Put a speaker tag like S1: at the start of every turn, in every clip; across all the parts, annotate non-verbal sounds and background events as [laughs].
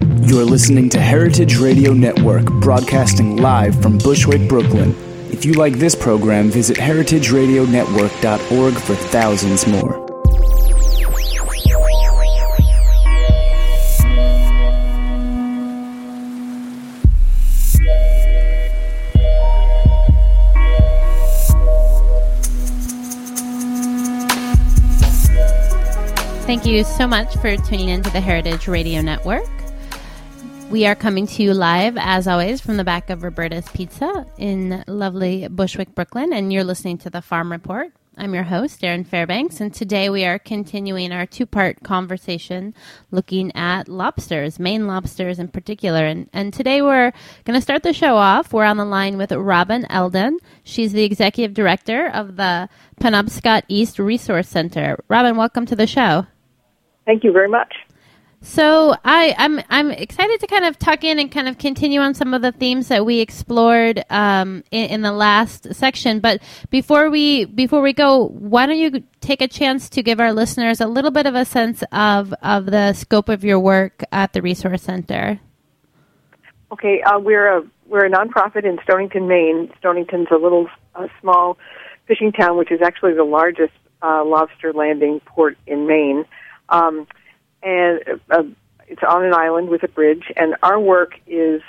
S1: You're listening to Heritage Radio Network, broadcasting live from Bushwick, Brooklyn. If you like this program, visit heritageradionetwork.org for thousands more.
S2: Thank you so much for tuning into the Heritage Radio Network. We are coming to you live, as always, from the back of Roberta's Pizza in lovely Bushwick, Brooklyn, and you're listening to the Farm Report. I'm your host, Erin Fairbanks, and today we are continuing our two part conversation looking at lobsters, Maine lobsters in particular. And, and today we're going to start the show off. We're on the line with Robin Alden. She's the executive director of the Penobscot East Resource Center. Robin, welcome to the show.
S3: Thank you very much.
S2: So I, I'm I'm excited to kind of tuck in and kind of continue on some of the themes that we explored um, in, in, the last section. But before we before we go, why don't you take a chance to give our listeners a little bit of a sense of of the scope of your work at the Resource Center?
S3: Okay, uh, we're a we're a nonprofit in Stonington, Maine. Stonington's a little small fishing town, which is actually the largest uh, lobster landing port in Maine. Um, and uh, it's on an island with a bridge, and our work is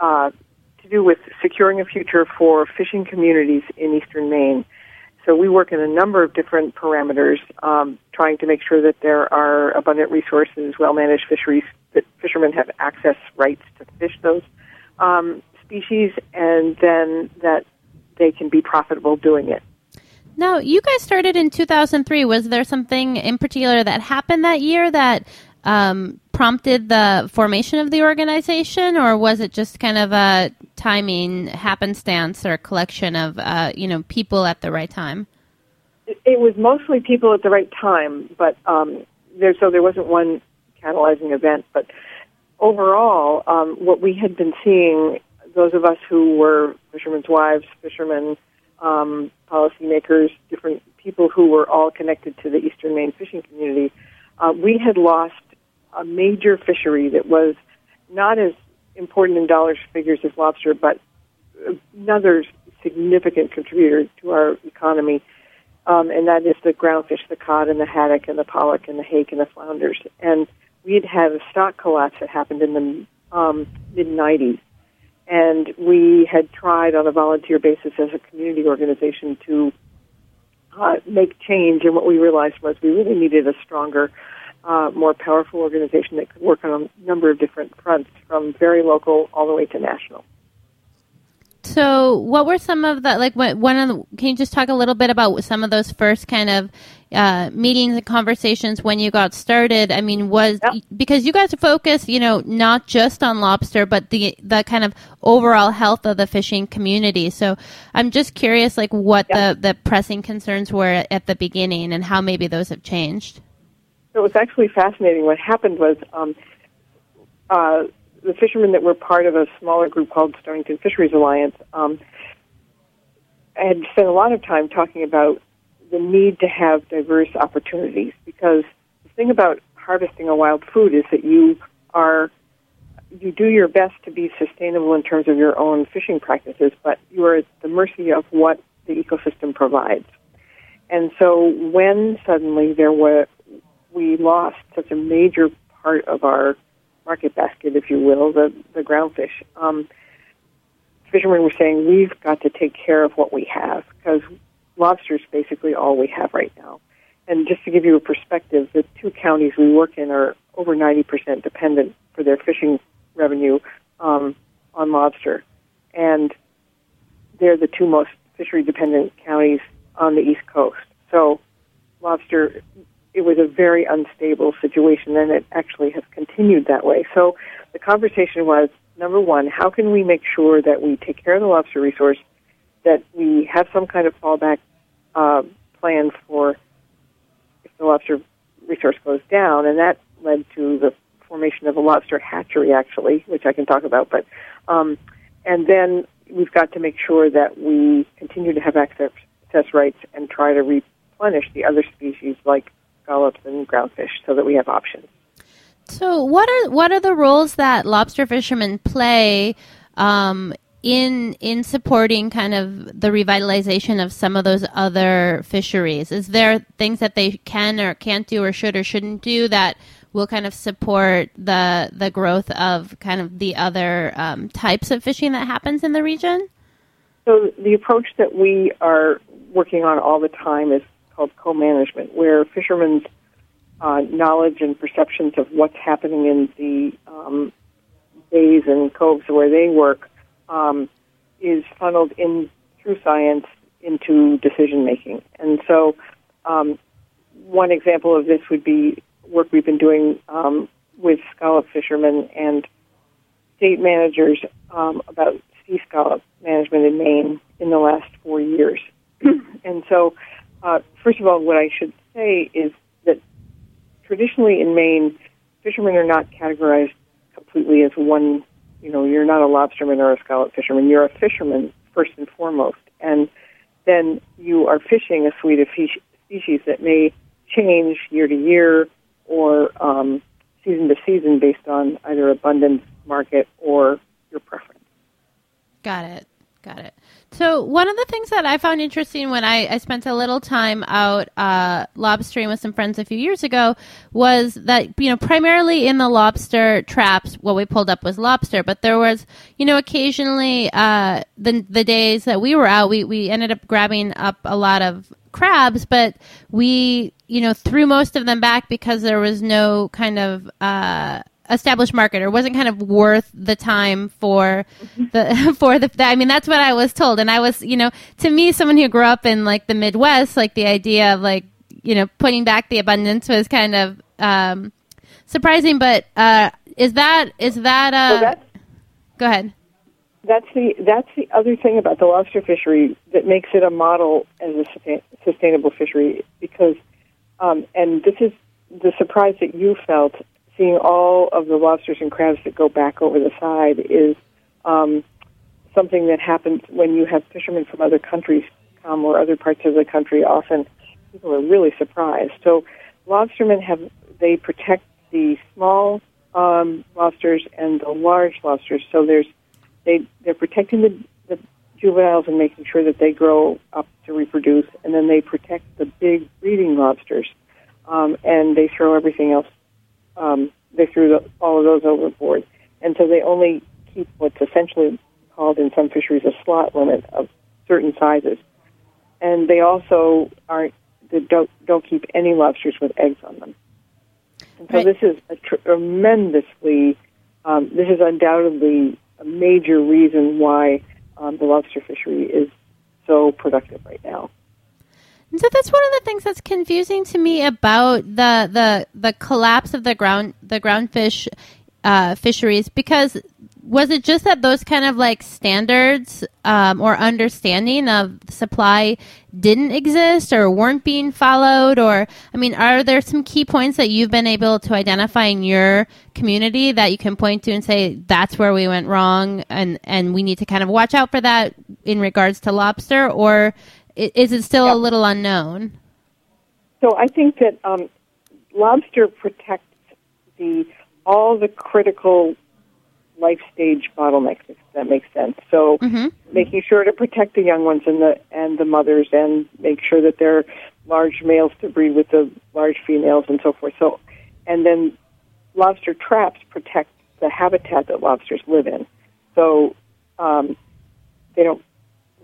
S3: uh, to do with securing a future for fishing communities in eastern Maine. So we work in a number of different parameters, um, trying to make sure that there are abundant resources, well-managed fisheries, that fishermen have access rights to fish those um, species, and then that they can be profitable doing it.
S2: Now, you guys started in 2003. Was there something in particular that happened that year that um, prompted the formation of the organization, or was it just kind of a timing happenstance or a collection of uh, you know people at the right time?
S3: It, was mostly people at the right time, but um, there so there wasn't one catalyzing event. But overall, um, what we had been seeing, those of us who were fishermen's wives, fishermen um, policymakers, different people who were all connected to the Eastern Maine fishing community, uh, we had lost a major fishery that was not as important in dollars figures as lobster, but another significant contributor to our economy, um, and that is the groundfish, the cod and the haddock and the pollock and the hake and the flounders. And we had had a stock collapse that happened in the um, mid 90s and we had tried on a volunteer basis as a community organization to uh, make change. And what we realized was we really needed a stronger, uh, more powerful organization that could work on a number of different fronts, from very local all the way to national.
S2: So, what were some of the like? What one of the, can you just talk a little bit about some of those first kind of uh, meetings and conversations when you got started? I mean, was yep. because you guys focus, you know, not just on lobster, but the the kind of overall health of the fishing community. So, I'm just curious, like, what yep. the the pressing concerns were at the beginning and how maybe those have changed.
S3: So it was actually fascinating. What happened was. Um, uh, the fishermen that were part of a smaller group called Stonington Fisheries Alliance um, had spent a lot of time talking about the need to have diverse opportunities because the thing about harvesting a wild food is that you are you do your best to be sustainable in terms of your own fishing practices, but you are at the mercy of what the ecosystem provides. And so when suddenly there were we lost such a major part of our market basket, if you will, the the groundfish. Um, fishermen were saying we've got to take care of what we have because lobster is basically all we have right now. And just to give you a perspective, the two counties we work in are over 90% dependent for their fishing revenue um, on lobster. And they're the two most fishery dependent counties on the East Coast. So lobster, it was a very unstable situation, and it actually has continued that way. So the conversation was number one, how can we make sure that we take care of the lobster resource, that we have some kind of fallback uh, plan for if the lobster resource goes down, and that led to the formation of a lobster hatchery, actually, which I can talk about. But um, and then we've got to make sure that we continue to have access rights and try to replenish the other species like scallops and groundfish, so that we have options.
S2: So, what are what are the roles that lobster fishermen play um, in in supporting kind of the revitalization of some of those other fisheries? Is there things that they can or can't do, or should or shouldn't do that will kind of support the the growth of kind of the other um, types of fishing that happens in the region?
S3: So, the approach that we are working on all the time is called co-management, where fishermen's uh, knowledge and perceptions of what's happening in the um, bays and coves where they work um, is funneled in through science into decision making. And so, um, one example of this would be work we've been doing um, with scallop fishermen and state managers um, about sea scallop management in Maine in the last four years. [clears throat] and so, uh, first of all, what I should say is that traditionally in Maine, fishermen are not categorized completely as one. You know, you're not a lobsterman or a scallop fisherman. You're a fisherman first and foremost, and then you are fishing a suite of fish, species that may change year to year or um, season to season based on either abundance, market, or your preference.
S2: Got it. Got it. So one of the things that I found interesting when I, I spent a little time out uh, lobstering with some friends a few years ago was that you know primarily in the lobster traps, what we pulled up was lobster, but there was you know occasionally uh, the the days that we were out, we we ended up grabbing up a lot of crabs, but we you know threw most of them back because there was no kind of uh, established market or wasn't kind of worth the time for the [laughs] for the I mean that's what I was told. And I was you know to me someone who grew up in like the Midwest like the idea of like you know putting back the abundance was kind of um, surprising. But uh, is that is that uh,
S3: well,
S2: go ahead.
S3: That's the that's the other thing about the lobster fishery that makes it a model as a sustainable fishery because um, and this is the surprise that you felt seeing all of the lobsters and crabs that go back over the side is um, something that happens when you have fishermen from other countries come or other parts of the country. Often people are really surprised. So lobstermen have they protect the small um, lobsters and the large lobsters. So there's they they're protecting the, the juveniles and making sure that they grow up to reproduce, and then they protect the big breeding lobsters, um, and they throw everything else um, they threw the, all of those overboard. And so they only keep what's essentially called in some fisheries a slot limit of certain sizes. And they also aren't they don't don't keep any lobsters with eggs on them. And so
S2: right.
S3: this is a tr- tremendously um, this is undoubtedly a major reason why um, the lobster fishery is so productive right now.
S2: So that's one of the things that's confusing to me about the the the collapse of the ground the groundfish uh, fisheries because was it just that those kind of like standards um, or understanding of supply didn't exist or weren't being followed? Or i mean are there some key points that you've been able to identify in your community that you can point to and say that's where we went wrong and and we need to kind of watch out for that in regards to lobster? Or is it still
S3: yeah.
S2: a little unknown?
S3: So I think that um, lobster protects the all the critical life stage bottlenecks, if that makes sense. So
S2: Mm-hmm.
S3: making sure to protect the young ones and the and the mothers and make sure that there are large males to breed with the large females and so forth. So and then lobster traps protect the habitat that lobsters live in. So um, they don't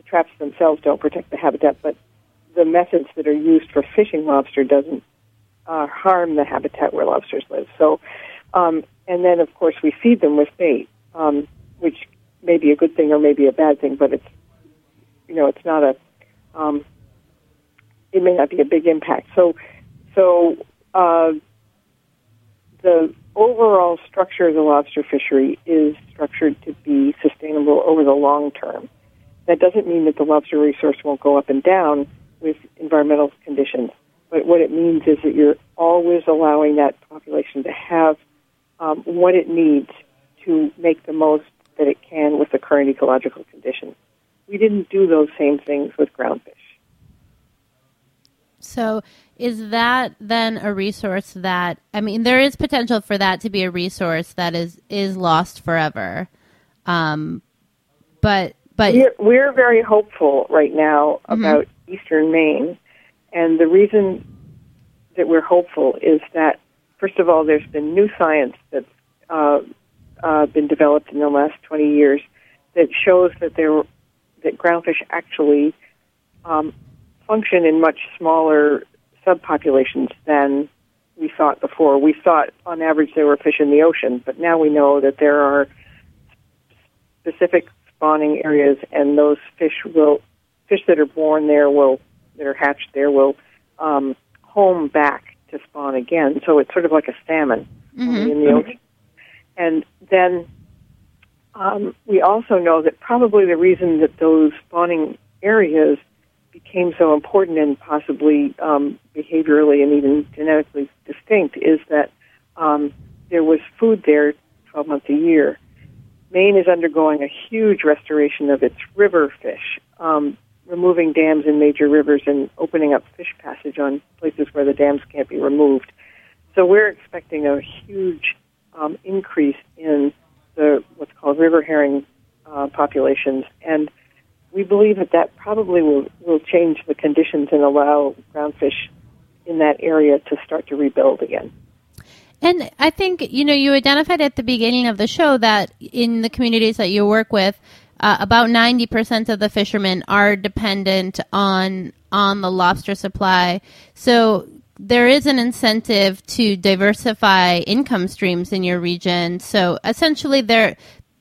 S3: traps themselves don't protect the habitat, but the methods that are used for fishing lobster doesn't uh, harm the habitat where lobsters live. So, um, and then of course we feed them with bait, um, which may be a good thing or maybe a bad thing, but it's you know it's not a um, it may not be a big impact. So, so uh, the overall structure of the lobster fishery is structured to be sustainable over the long term. That doesn't mean that the lobster resource won't go up and down with environmental conditions, but what it means is that you're always allowing that population to have um, what it needs to make the most that it can with the current ecological conditions. We didn't do those same things with groundfish.
S2: So, is that then a resource that I mean, there is potential for that to be a resource that is is lost forever, um, but but
S3: We're, we're very hopeful right now about eastern Maine, and the reason that we're hopeful is that, first of all, there's been new science that's uh, uh, been developed in the last 20 years that shows that there that groundfish actually um, function in much smaller subpopulations than we thought before. We thought, on average, there were fish in the ocean, but now we know that there are specific spawning areas, and those fish will fish that are born there will that are hatched there will um, home back to spawn again. So it's sort of like a salmon only in the ocean. And then um, we also know that probably the reason that those spawning areas became so important and possibly um, behaviorally and even genetically distinct is that um, there was food there 12 months a year. Maine is undergoing a huge restoration of its river fish, um, removing dams in major rivers and opening up fish passage on places where the dams can't be removed. So we're expecting a huge um, increase in the what's called river herring uh, populations, and we believe that that probably will will change the conditions and allow groundfish in that area to start to rebuild again.
S2: And I think, you know, you identified at the beginning of the show that in the communities that you work with, uh, about 90% of the fishermen are dependent on on the lobster supply. So there is an incentive to diversify income streams in your region. So essentially there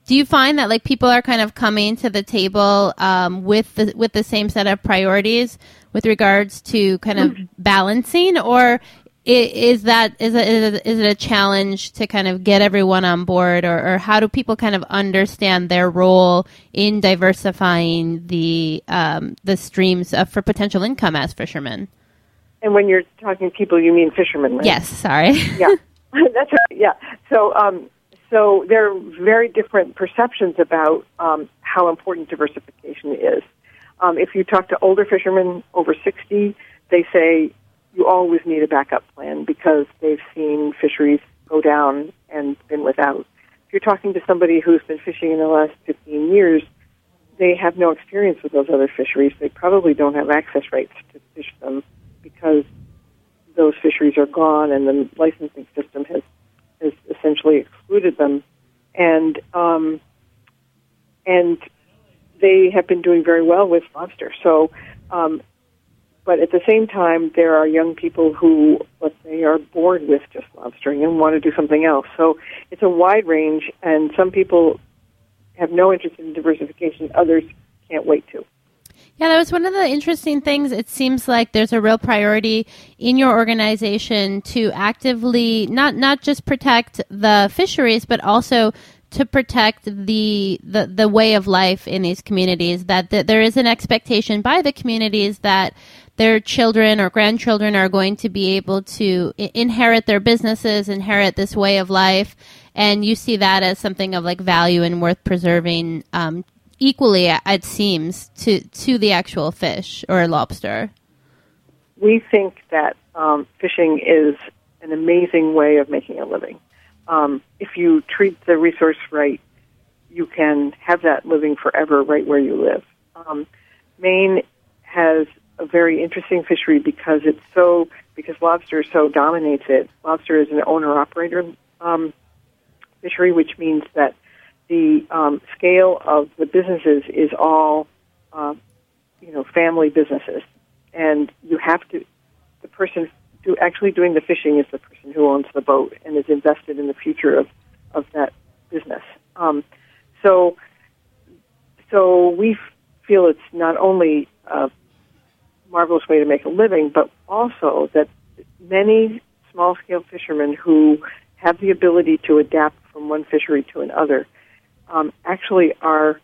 S2: do you find that like people are kind of coming to the table um, with the with the same set of priorities with regards to kind of balancing or is that is it, is it, is it a challenge to kind of get everyone on board or, or how do people kind of understand their role in diversifying the um, the streams of, for potential income as fishermen
S3: And when you're talking people, you mean fishermen, right?
S2: yes sorry
S3: yeah, [laughs] that's right. Yeah. So, um, so there are very different perceptions about um, how important diversification is. Um, if you talk to older fishermen over 60, they say you always need a backup plan because they've seen fisheries go down and been without. If you're talking to somebody who's been fishing in the last 15 years, they have no experience with those other fisheries. They probably don't have access rights to fish them because those fisheries are gone and the licensing system has has essentially excluded them, and um, and they have been doing very well with lobster. So, um, but at the same time, there are young people who, let's say, are bored with just lobstering and want to do something else. So it's a wide range, and some people have no interest in diversification. Others can't wait to.
S2: Yeah, that was one of the interesting things. It seems like there's a real priority in your organization to actively not not just protect the fisheries, but also to protect the the, the way of life in these communities. That, that there is an expectation by the communities that their children or grandchildren are going to be able to I- inherit their businesses, inherit this way of life, and you see that as something of like value and worth preserving. Um, equally, it seems, to to the actual fish or lobster.
S3: we think that um, fishing is an amazing way of making a living. Um, if you treat the resource right, you can have that living forever right where you live. Um, Maine has a very interesting fishery because it's so because lobster so dominates it. Lobster is an owner operator um, fishery, which means that the um, scale of the businesses is all uh, you know family businesses, and you have to the person do actually doing the fishing is the person who owns the boat and is invested in the future of of that business. Um, so so we feel it's not only a marvelous way to make a living, but also that many small scale fishermen who have the ability to adapt from one fishery to another um, actually are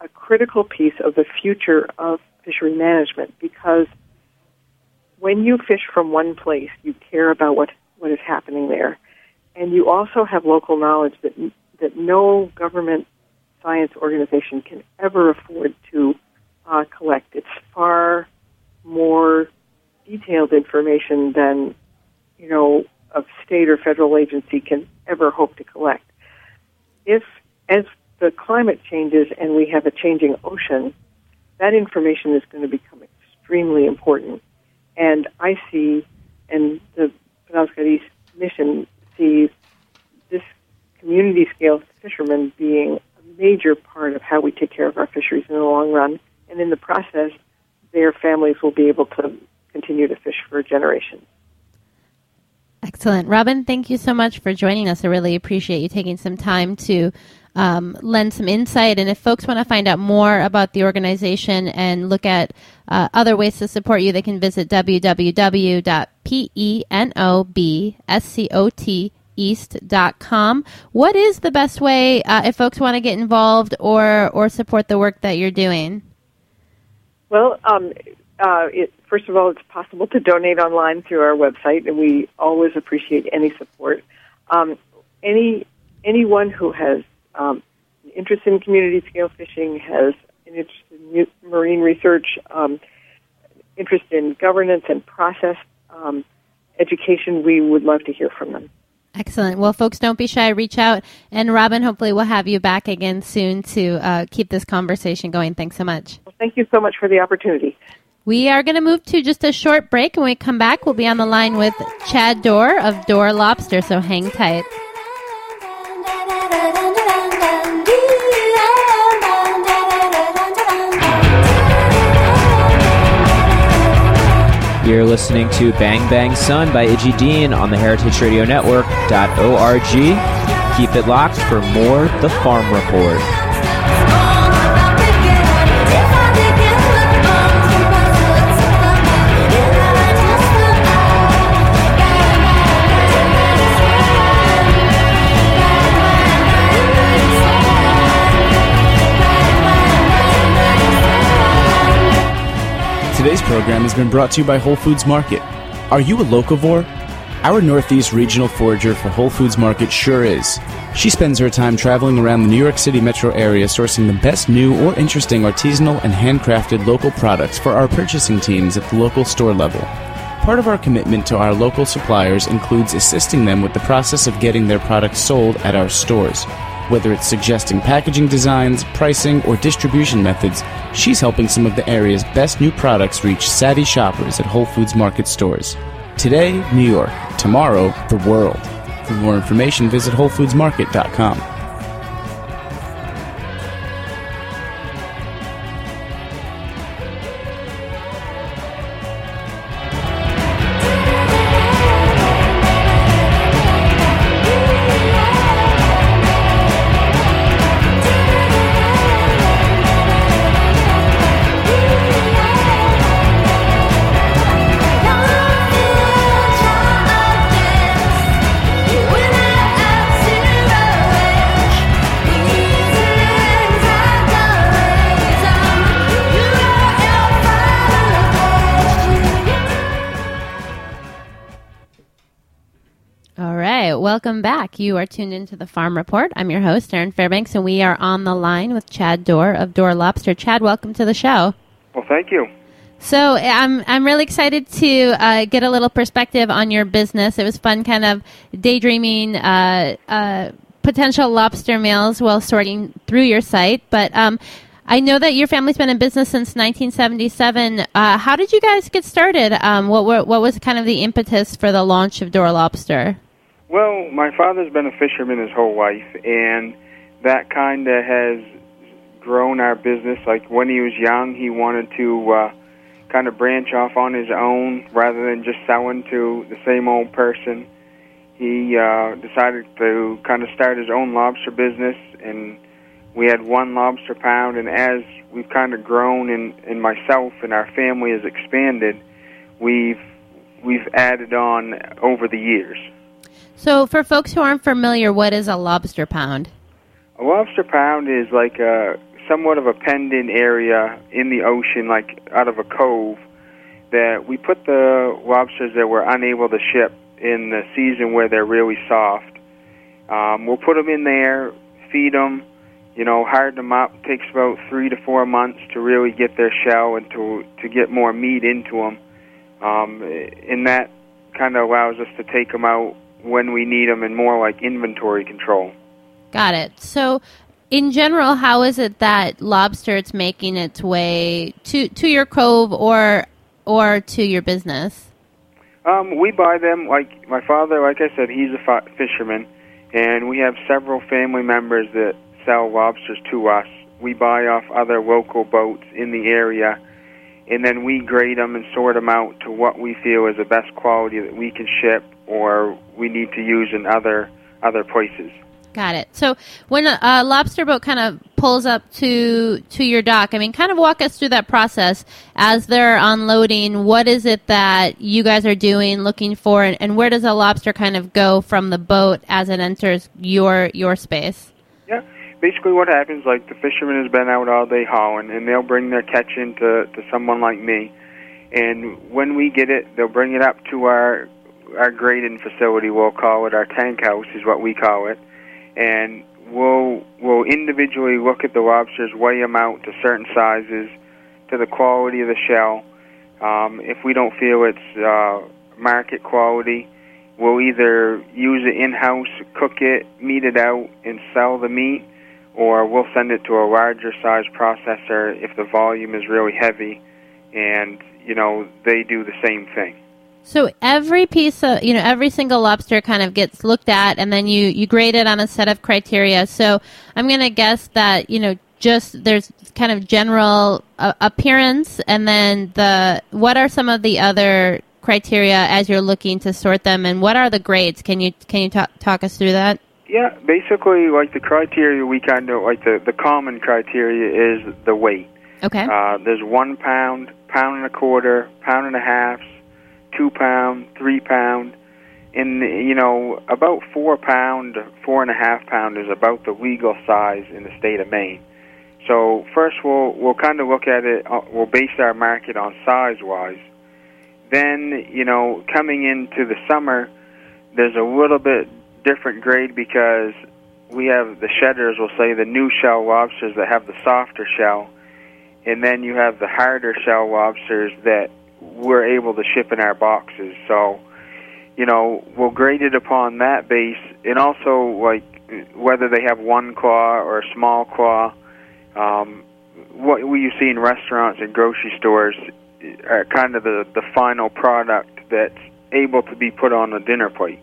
S3: a critical piece of the future of fishery management because when you fish from one place, you care about what, what is happening there. And you also have local knowledge that, that no government science organization can ever afford to uh, collect. It's far more detailed information than you know a state or federal agency can ever hope to collect. If as the climate changes and we have a changing ocean, that information is going to become extremely important. And I see, and the Penobscot East mission sees this community scale fishermen being a major part of how we take care of our fisheries in the long run. And in the process, their families will be able to continue to fish for generations.
S2: Excellent. Robin, thank you so much for joining us. I really appreciate you taking some time to um, lend some insight. And if folks want to find out more about the organization and look at uh, other ways to support you, they can visit www.penobscot.east.com. What is the best way uh, if folks want to get involved or, or support the work that you're doing?
S3: Well, um, uh, it, first of all, it's possible to donate online through our website, and we always appreciate any support. Um, any anyone who has um, an interest in community scale fishing, has an interest in marine research, um, interest in governance and process um, education, we would love to hear from them.
S2: Excellent. Well, folks, don't be shy. Reach out. And Robin, hopefully, we'll have you back again soon to uh, keep this conversation going. Thanks so much.
S3: Well, thank you so much for the opportunity.
S2: We are going to move to just a short break. And When we come back, we'll be on the line with Chad Dorr of Dorr Lobster, so hang tight.
S4: You're listening to Bang Bang Sun by Idgy Dean on the Heritage Radio Network.org. Keep it locked for more The Farm Report.
S1: Today's program has been brought to you by Whole Foods Market. Are you a locavore? Our Northeast regional forager for Whole Foods Market sure is. She spends her time traveling around the New York City metro area sourcing the best new or interesting artisanal and handcrafted local products for our purchasing teams at the local store level. Part of our commitment to our local suppliers includes assisting them with the process of getting their products sold at our stores. Whether it's suggesting packaging designs, pricing, or distribution methods, she's helping some of the area's best new products reach savvy shoppers at Whole Foods Market stores. Today, New York. Tomorrow, the world. For more information, visit WholeFoodsMarket.com.
S2: You are tuned into the Farm Report. I'm your host, Erin Fairbanks, and we are on the line with Chad Dorr of Dorr Lobster. Chad, welcome to the show.
S5: Well, thank you.
S2: So I'm I'm really excited to uh, get a little perspective on your business. It was fun, kind of daydreaming uh, uh, potential lobster meals while sorting through your site. But um, I know that your family's been in business since 1977. Uh, how did you guys get started? Um, what were, what was kind of the impetus for the launch of Dorr Lobster?
S5: Well, my father's been a fisherman his whole life, and that kind of has grown our business. Like when he was young, he wanted to uh, kind of branch off on his own rather than just selling to the same old person. He uh, decided to kind of start his own lobster business, and we had one lobster pound. And as we've kind of grown, and, and myself and our family has expanded, we've we've added on over the years.
S2: So, for folks who aren't familiar, what is a lobster pound?
S5: A lobster pound is like a somewhat of a penned-in area in the ocean, like out of a cove, that we put the lobsters that we're unable to ship in the season where they're really soft. Um, we'll put them in there, feed them, you know, harden them up. Takes about three to four months to really get their shell and to to get more meat into them. Um, and that kind of allows us to take them out when we need them and more like inventory control.
S2: Got it. So, in general, how is it that lobster is making its way to to your cove or or to your business?
S5: Um, we buy them like my father. Like I said, he's a fi- fisherman, and we have several family members that sell lobsters to us. We buy off other local boats in the area, and then we grade them and sort them out to what we feel is the best quality that we can ship or we need to use in other other places.
S2: Got it. So when a, a, lobster boat kind of pulls up to to your dock, I mean, kind of walk us through that process as they're unloading. What is it that you guys are doing, looking for, and, and where does a lobster kind of go from the boat as it enters your your space?
S5: Yeah, basically what happens, like the fisherman has been out all day hauling, and they'll bring their catch in to, to someone like me, and when we get it, they'll bring it up to our our grading facility. We'll call it our tank house, is what we call it and we'll we'll individually look at the lobsters, weigh them out to certain sizes, to the quality of the shell. Um, if we don't feel it's uh, market quality, we'll either use it in house, cook it, meat it out, and sell the meat, or we'll send it to a larger size processor if the volume is really heavy, and you know they do the same thing.
S2: So every piece of, you know, every single lobster kind of gets looked at and then you, you grade it on a set of criteria. So I'm going to guess that, you know, just there's kind of general uh, appearance and then the, what are some of the other criteria as you're looking to sort them and what are the grades? Can you, can you talk, talk us through that?
S5: Yeah, basically, like the criteria, we kind of like the the common criteria is the weight.
S2: Okay.
S5: Uh, there's one pound, pound and a quarter, pound and a half, two pound, three pound. In you know about four pound, four and a half pound is about the legal size in the state of Maine. So first we'll we'll kind of look at it. Uh, we'll base our market on size wise. Then you know coming into the summer, there's a little bit different grade because we have the shedders. We'll say the new shell lobsters that have the softer shell, and then you have the harder shell lobsters that we're able to ship in our boxes. So, you know, we'll grade it upon that base, and also like whether they have one claw or a small claw. Um, what you see in restaurants and grocery stores are kind of the the final product that's able to be put on a dinner plate.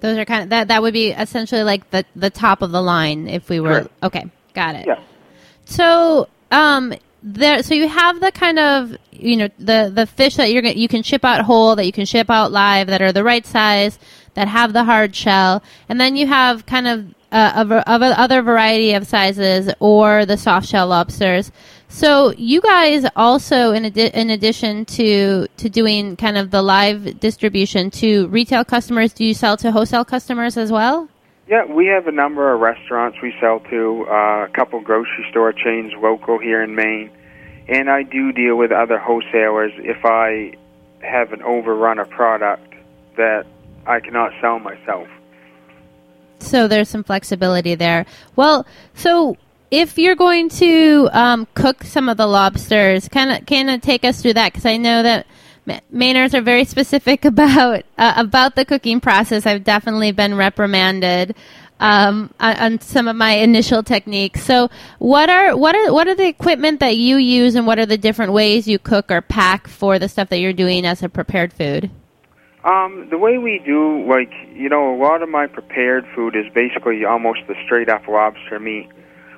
S2: Those are kind of that. That would be essentially like the the top of the line if we were
S5: Correct.
S2: okay. Got it.
S5: Yeah.
S2: So, um, there so you have the kind of you know the the fish that you're you can ship out whole that you can ship out live that are the right size that have the hard shell. And then you have kind of uh, of, of other variety of sizes or the soft shell lobsters. So you guys also in, adi- in addition to to doing kind of the live distribution to retail customers do you sell to wholesale customers as well
S5: Yeah, we have a number of restaurants we sell to, uh, a couple grocery store chains local here in Maine, and I do deal with other wholesalers if I have an overrun of product that I cannot sell myself.
S2: So there's some flexibility there. Well, so if you're going to um, cook some of the lobsters, kind of kind of take us through that because I know that Ma- Mainers are very specific [laughs] about uh, about the cooking process. I've definitely been reprimanded um, on, on some of my initial techniques. So, what are what are what are the equipment that you use, and what are the different ways you cook or pack for the stuff that you're doing as a prepared food?
S5: Um, the way we do, like, you know, a lot of my prepared food is basically almost the straight up lobster meat.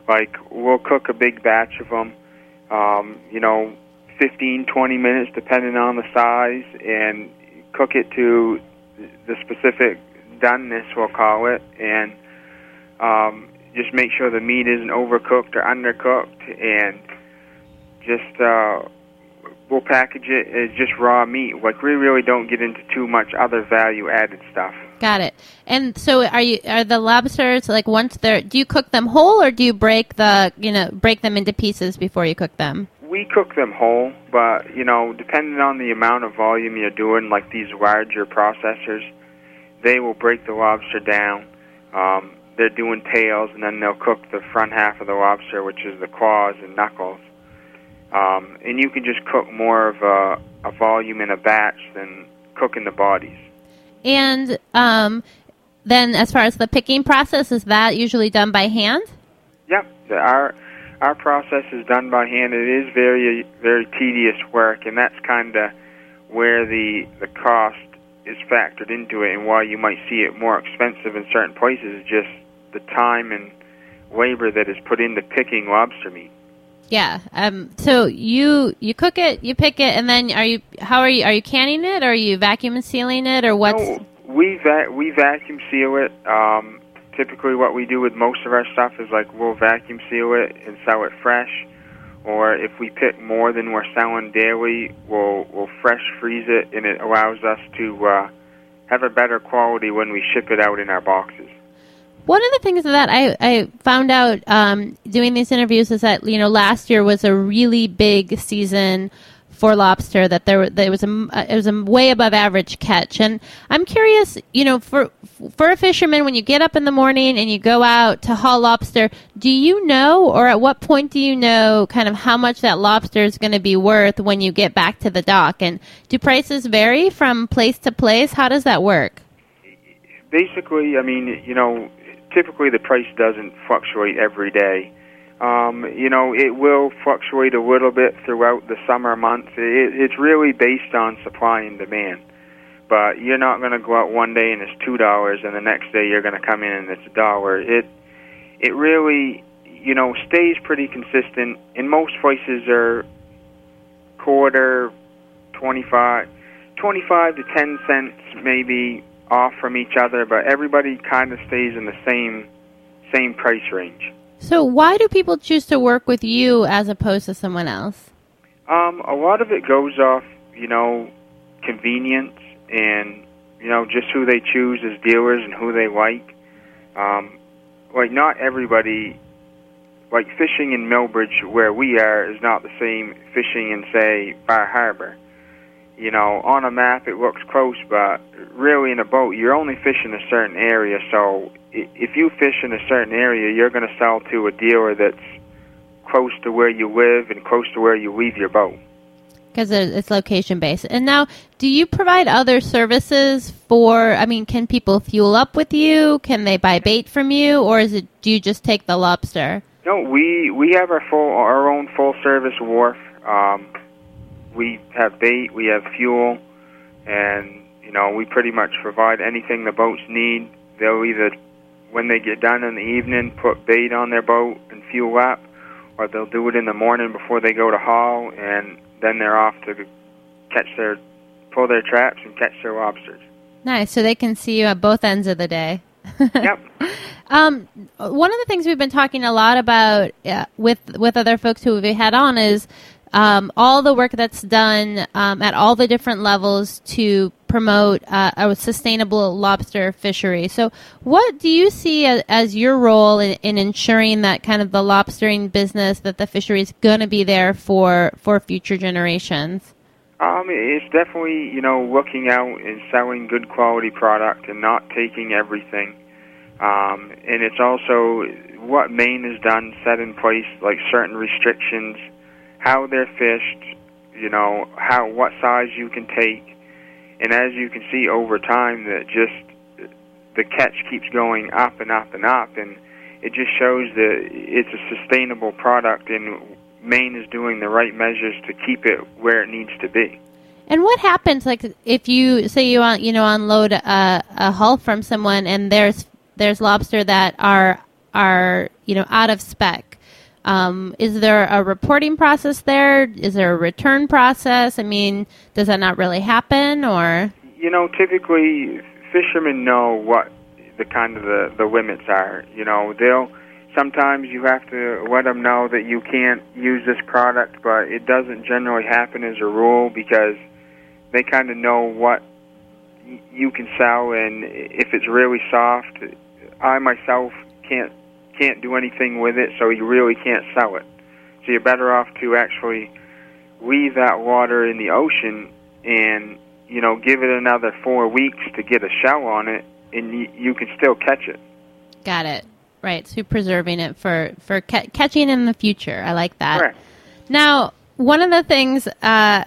S5: Like, we'll cook a big batch of them, um, you know, 15, 20 minutes, depending on the size, and cook it to the specific doneness, we'll call it, and um, just make sure the meat isn't overcooked or undercooked, and just uh, we'll package it as just raw meat. Like we really don't get into too much other value added stuff.
S2: Got it. And so, are you are the lobsters like once they're? Do you cook them whole, or do you break the you know break them into pieces before you cook them?
S5: We cook them whole, but you know, depending on the amount of volume you're doing, like these larger processors, they will break the lobster down. Um, they're doing tails, and then they'll cook the front half of the lobster, which is the claws and knuckles. Um, and you can just cook more of a, a volume in a batch than cooking the bodies.
S2: And um, then, as far as the picking process, is that usually done by hand?
S5: Yep, our our process is done by hand. It is very very tedious work, and that's kind of where the the cost is factored into it, and why you might see it more expensive in certain places. Is just the time and labor that is put into picking lobster meat.
S2: Yeah. Um. So you you cook it, you pick it, and then are you how are you are you canning it, or are you vacuum sealing it, or what's?
S5: No, we va- we vacuum seal it. Um, typically, what we do with most of our stuff is like we'll vacuum seal it and sell it fresh, or if we pick more than we're selling daily, we'll we'll fresh freeze it, and it allows us to uh, have a better quality when we ship it out in our boxes.
S2: One of the things that I, I found out um, doing these interviews is that you know last year was a really big season for lobster that there that it was a uh, it was a way above average catch. And I'm curious you know for for a fisherman when you get up in the morning and you go out to haul lobster do you know or at what point do you know kind of how much that lobster is going to be worth when you get back to the dock? And do prices vary from place to place? How does that work?
S5: Basically I mean you know typically the price doesn't fluctuate every day. Um, you know, it will fluctuate a little bit throughout the summer months. It, it's really based on supply and demand. But you're not going to go out one day and it's two dollars, and the next day you're going to come in and it's a dollar. It it really, you know, stays pretty consistent. In most places, are quarter, twenty five, twenty five to ten cents maybe off from each other, but everybody kind of stays in the same same price range.
S2: So why do people choose to work with you as opposed to someone else?
S5: Um, a lot of it goes off, you know, convenience and you know just who they choose as dealers and who they like. Um, like not everybody, like fishing in Millbridge where we are is not the same fishing in say Bar Harbor you know, on a map it looks close, but really in a boat you're only fishing a certain area. So if you fish in a certain area, you're going to sell to a dealer that's close to where you live and close to where you leave your boat.
S2: Because it's location based. And now, do you provide other services for? I mean, can people fuel up with you? Can they buy bait from you, or is it? Do you just take the lobster?
S5: No, we we have our full our own full service wharf. Um, we have bait, we have fuel, and you know we pretty much provide anything the boats need. They'll either, when they get done in the evening, put bait on their boat and fuel up, or they'll do it in the morning before they go to haul, and then they're off to catch their, pull their traps and catch their lobsters.
S2: Nice. So they can see you at both ends of the day. [laughs]
S5: yep.
S2: Um, one of the things we've been talking a lot about uh, with with other folks who we've had on is um, all the work that's done um, at all the different levels to promote uh, a sustainable lobster fishery. So, what do you see as, as your role in, in, ensuring that kind of the lobstering business, that the fishery is going to be there for for future generations?
S5: Um, it's definitely you know looking out and selling good quality product and not taking everything. Um, and it's also what Maine has done, set in place like certain restrictions, how they're fished, you know, how what size you can take, and as you can see over time, that just the catch keeps going up and up and up, and it just shows that it's a sustainable product, and Maine is doing the right measures to keep it where it needs to be.
S2: And what happens, like, if you say you want, you know, unload a, a hull from someone, and there's there's lobster that are are you know out of spec. Um, is there a reporting process there? Is there a return process? I mean, does that not really happen, or
S5: you know, typically fishermen know what the kind of the the limits are. You know, they'll sometimes you have to let them know that you can't use this product, but it doesn't generally happen as a rule because they kind of know what you can sell, and if it's really soft, I myself can't can't do anything with it, so you really can't sell it. So you're better off to actually leave that water in the ocean and you know give it another four weeks to get a shell on it, and you, you can still catch it.
S2: Got it. Right. So preserving it for for ca- catching in the future. I like that.
S5: Correct.
S2: Now, one of the things uh,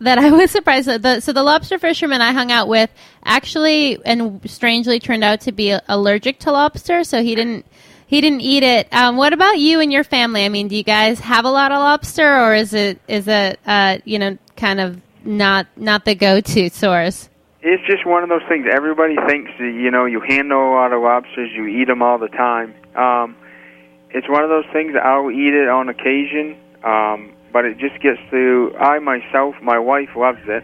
S2: that I [laughs] was surprised that the, so the lobster fisherman I hung out with actually and strangely turned out to be allergic to lobster, so he didn't he didn't eat it. Um, what about you and your family? I mean, do you guys have a lot of lobster, or is it is it uh, you know kind of not not the go to source?
S5: It's just one of those things. Everybody thinks that you know you handle a lot of lobsters, you eat them all the time. Um, it's one of those things I'll eat it on occasion. Um, but it just gets to I myself, my wife loves it,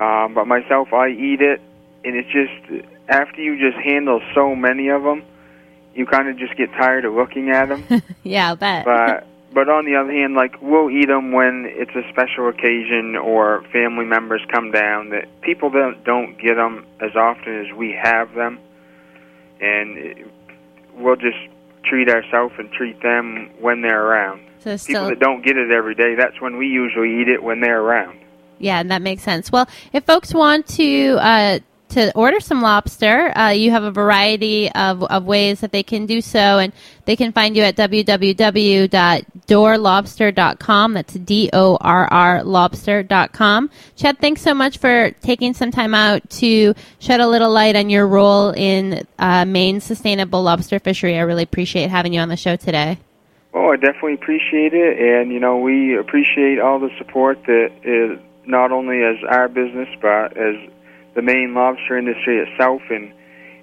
S5: um, but myself, I eat it, and it's just after you just handle so many of them, you kind of just get tired of looking at them. [laughs]
S2: yeah, I bet.
S5: But [laughs] but on the other hand, like we'll eat them when it's a special occasion or family members come down. That people don't don't get them as often as we have them, and we'll just treat ourselves and treat them when they're around.
S2: So
S5: People that don't get it every day, that's when we usually eat it when they're around.
S2: Yeah, and that makes sense. Well, if folks want to uh, to order some lobster, uh, you have a variety of, of ways that they can do so, and they can find you at www.dorrlobster.com. That's D O R R lobster.com. Chad, thanks so much for taking some time out to shed a little light on your role in uh, Maine's sustainable lobster fishery. I really appreciate having you on the show today.
S5: Oh, I definitely appreciate it, and you know we appreciate all the support that is not only as our business but as the Maine lobster industry itself, and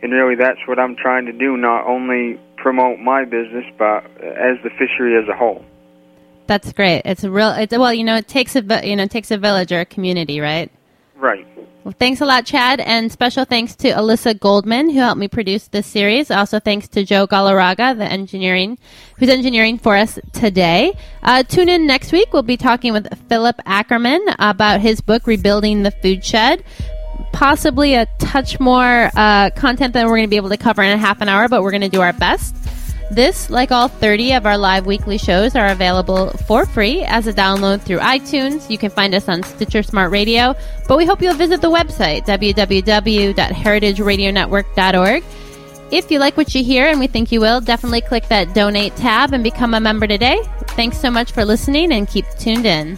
S5: and really that's what I'm trying to do. Not only promote my business, but as the fishery as a whole.
S2: That's great. It's a real. It's, well, you know, it takes a you know it takes a village or a community, right?
S5: Right.
S2: Well, thanks a lot, Chad, and special thanks to Alyssa Goldman who helped me produce this series. Also, thanks to Joe Galarraga, the engineering, who's engineering for us today. Uh, tune in next week. We'll be talking with Philip Ackerman about his book Rebuilding the Food Shed. Possibly a touch more uh, content than we're going to be able to cover in a half an hour, but we're going to do our best. This, like all 30 of our live weekly shows, are available for free as a download through iTunes. You can find us on Stitcher Smart Radio, but we hope you'll visit the website, www.heritageradionetwork.org. If you like what you hear, and we think you will, definitely click that donate tab and become a member today. Thanks so much for listening and keep tuned in.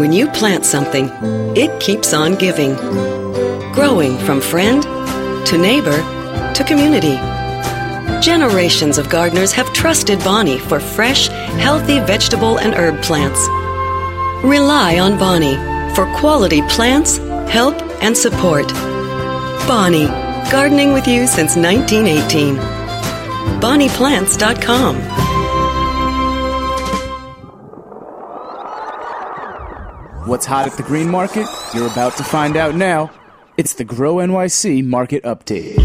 S6: When you plant something, it keeps on giving. Growing from friend to neighbor to community. Generations of gardeners have trusted Bonnie for fresh, healthy vegetable and herb plants. Rely on Bonnie for quality plants, help, and support. Bonnie, gardening with you since 1918. BonniePlants.com.
S1: What's hot at the green market? You're about to find out now. It's the Grow NYC Market Update.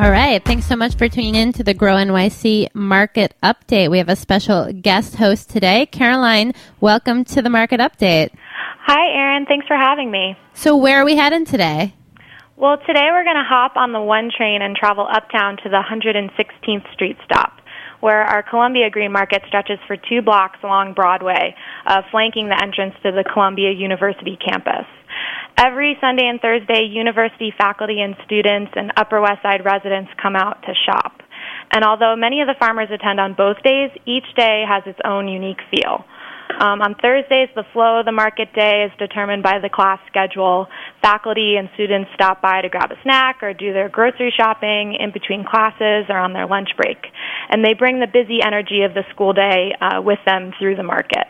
S2: All right. Thanks so much for tuning in to the Grow NYC Market Update. We have a special guest host today. Caroline, welcome to the Market Update.
S7: Hi, Erin. Thanks for having me.
S2: So, where are we heading today?
S7: Well, today we're going to hop on the one train and travel uptown to the 116th Street stop, where our Columbia Green Market stretches for two blocks along Broadway, uh, flanking the entrance to the Columbia University campus. Every Sunday and Thursday, university faculty and students and Upper West Side residents come out to shop. And although many of the farmers attend on both days, each day has its own unique feel. Um, on Thursdays, the flow of the market day is determined by the class schedule. Faculty and students stop by to grab a snack or do their grocery shopping in between classes or on their lunch break. And they bring the busy energy of the school day uh, with them through the market.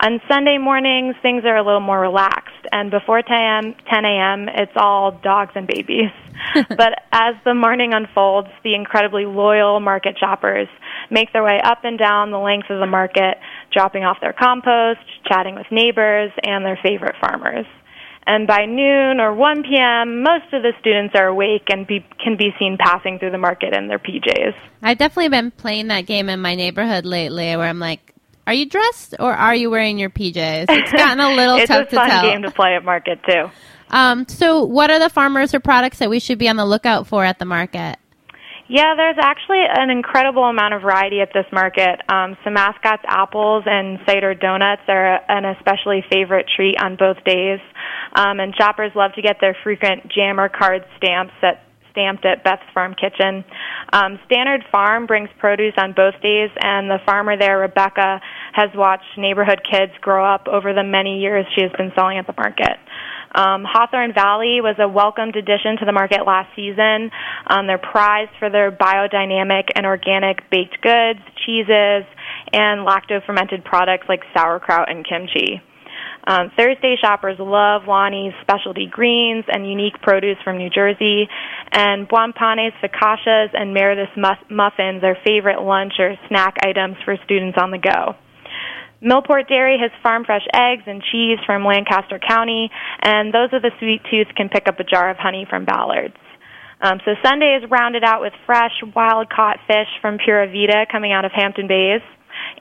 S7: On Sunday mornings, things are a little more relaxed, and before 10 a.m., 10 a.m., it's all dogs and babies. [laughs] but as the morning unfolds, the incredibly loyal market shoppers make their way up and down the length of the market, dropping off their compost, chatting with neighbors, and their favorite farmers. And by noon or 1 p.m., most of the students are awake and be, can be seen passing through the market in their PJs.
S2: I've definitely been playing that game in my neighborhood lately where I'm like, are you dressed or are you wearing your PJs? It's gotten a little [laughs]
S7: it's
S2: tough
S7: a fun
S2: to tell.
S7: game to play at market too.
S2: Um, so, what are the farmers or products that we should be on the lookout for at the market?
S7: Yeah, there's actually an incredible amount of variety at this market. Um, Samascott apples and cider donuts are an especially favorite treat on both days. Um, and shoppers love to get their frequent jammer card stamps at stamped at Beth's Farm Kitchen. Um, Stannard Farm brings produce on both days, and the farmer there, Rebecca, has watched neighborhood kids grow up over the many years she has been selling at the market. Um, Hawthorne Valley was a welcomed addition to the market last season. Um, they're prized for their biodynamic and organic baked goods, cheeses, and lacto fermented products like sauerkraut and kimchi. Um, Thursday shoppers love Lani's specialty greens and unique produce from New Jersey, and Buonpane's focaccias and Meredith's muffins are favorite lunch or snack items for students on the go. Millport Dairy has farm fresh eggs and cheese from Lancaster County, and those of the sweet tooth can pick up a jar of honey from Ballard's. Um, so Sunday is rounded out with fresh, wild caught fish from Pura Vida coming out of Hampton Bays,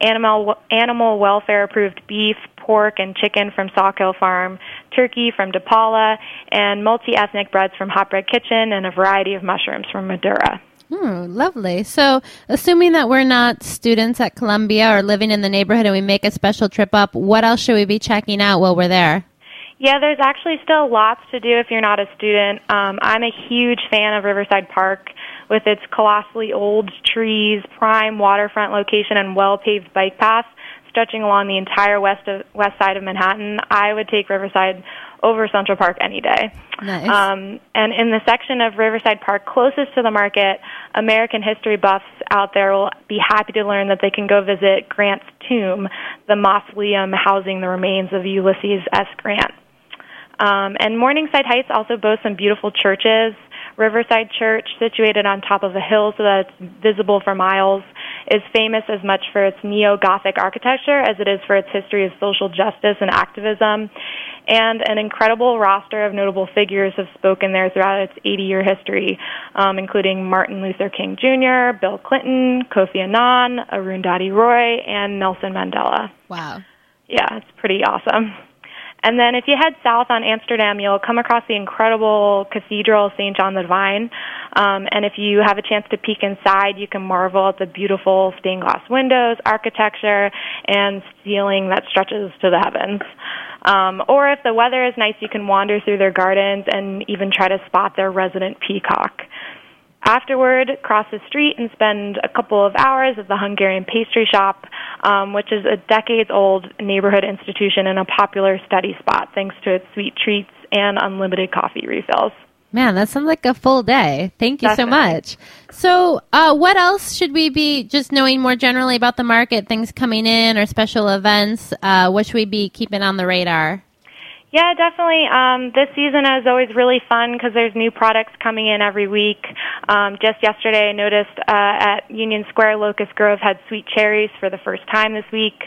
S7: animal animal welfare approved beef, pork, and chicken from Sawkill Farm, turkey from DiPaola, and multi ethnic breads from Hot Bread Kitchen, and a variety of mushrooms from Madura.
S2: Hmm, lovely. So, assuming that we're not students at Columbia or living in the neighborhood and we make a special trip up, what else should we be checking out while we're there?
S7: Yeah, there's actually still lots to do if you're not a student. Um, I'm a huge fan of Riverside Park with its colossally old trees, prime waterfront location, and well paved bike paths stretching along the entire west of, west side of Manhattan. I would take Riverside over Central Park any day.
S2: Nice.
S7: Um, and in the section of Riverside Park closest to the market, American history buffs out there will be happy to learn that they can go visit Grant's tomb, the mausoleum housing the remains of Ulysses S. Grant. Um, and Morningside Heights also boasts some beautiful churches. Riverside Church, situated on top of a hill so that it's visible for miles, is famous as much for its neo Gothic architecture as it is for its history of social justice and activism. And an incredible roster of notable figures have spoken there throughout its 80 year history, um, including Martin Luther King Jr., Bill Clinton, Kofi Annan, Arundhati Roy, and Nelson Mandela.
S2: Wow.
S7: Yeah, it's pretty awesome. And then if you head south on Amsterdam, you'll come across the incredible Cathedral St. John the Divine. Um, and if you have a chance to peek inside, you can marvel at the beautiful stained glass windows, architecture, and ceiling that stretches to the heavens. Um, or if the weather is nice, you can wander through their gardens and even try to spot their resident peacock. Afterward, cross the street and spend a couple of hours at the Hungarian Pastry Shop, um, which is a decades old neighborhood institution and a popular study spot thanks to its sweet treats and unlimited coffee refills.
S2: Man, that sounds like a full day. Thank you
S7: Definitely.
S2: so much. So, uh, what else should we be just knowing more generally about the market, things coming in or special events? Uh, what should we be keeping on the radar?
S7: Yeah, definitely. Um, this season is always really fun because there's new products coming in every week. Um, just yesterday, I noticed uh, at Union Square, Locust Grove had sweet cherries for the first time this week,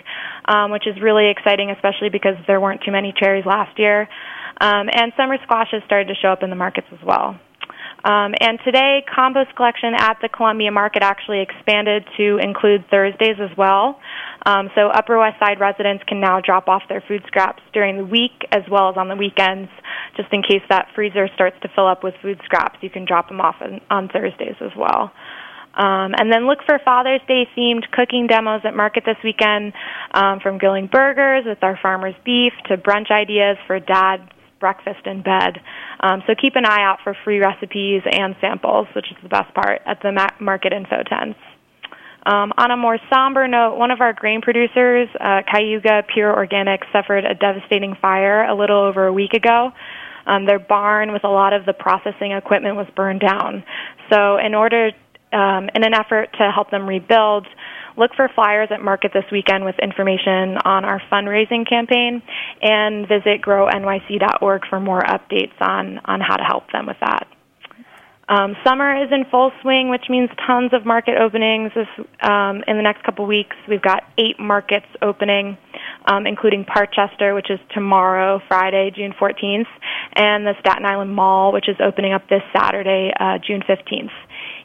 S7: um, which is really exciting, especially because there weren't too many cherries last year. Um, and summer squashes started to show up in the markets as well. Um, and today, compost collection at the Columbia Market actually expanded to include Thursdays as well. Um, so Upper West Side residents can now drop off their food scraps during the week as well as on the weekends, just in case that freezer starts to fill up with food scraps. You can drop them off on, on Thursdays as well. Um, and then look for Father's Day themed cooking demos at market this weekend, um, from grilling burgers with our farmer's beef to brunch ideas for dad's breakfast in bed. Um, so keep an eye out for free recipes and samples, which is the best part at the ma- market info tents. Um, on a more somber note, one of our grain producers, uh, Cayuga Pure Organic, suffered a devastating fire a little over a week ago. Um, their barn with a lot of the processing equipment was burned down. So, in order, um, in an effort to help them rebuild, look for flyers at market this weekend with information on our fundraising campaign, and visit grownyc.org for more updates on on how to help them with that. Um, summer is in full swing, which means tons of market openings. This, um, in the next couple weeks, we've got eight markets opening, um, including Parkchester, which is tomorrow, Friday, June 14th, and the Staten Island Mall, which is opening up this Saturday, uh, June 15th.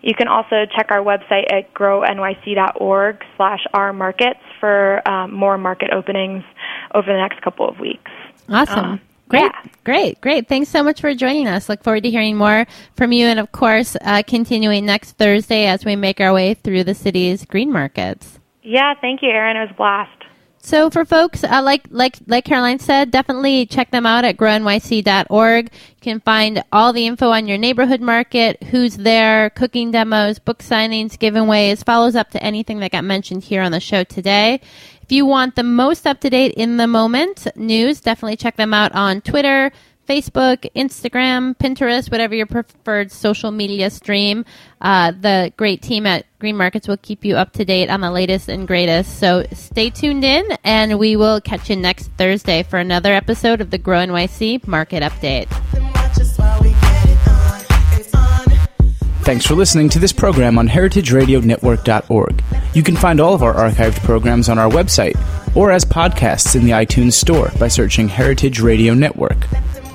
S7: You can also check our website at grownyc.org slash our markets for um, more market openings over the next couple of weeks.
S2: Awesome. Great,
S7: yeah.
S2: great, great. Thanks so much for joining us. Look forward to hearing more from you, and of course, uh, continuing next Thursday as we make our way through the city's green markets.
S7: Yeah, thank you, Erin. It was a blast.
S2: So for folks, uh, like like like Caroline said, definitely check them out at grownyc.org. You can find all the info on your neighborhood market, who's there, cooking demos, book signings, giveaways, follows up to anything that got mentioned here on the show today. If you want the most up to date in the moment news, definitely check them out on Twitter, Facebook, Instagram, Pinterest, whatever your preferred social media stream. Uh, the great team at Green Markets will keep you up to date on the latest and greatest. So stay tuned in, and we will catch you next Thursday for another episode of the Grow NYC Market Update.
S1: Thanks for listening to this program on heritageradionetwork.org. You can find all of our archived programs on our website or as podcasts in the iTunes Store by searching Heritage Radio Network.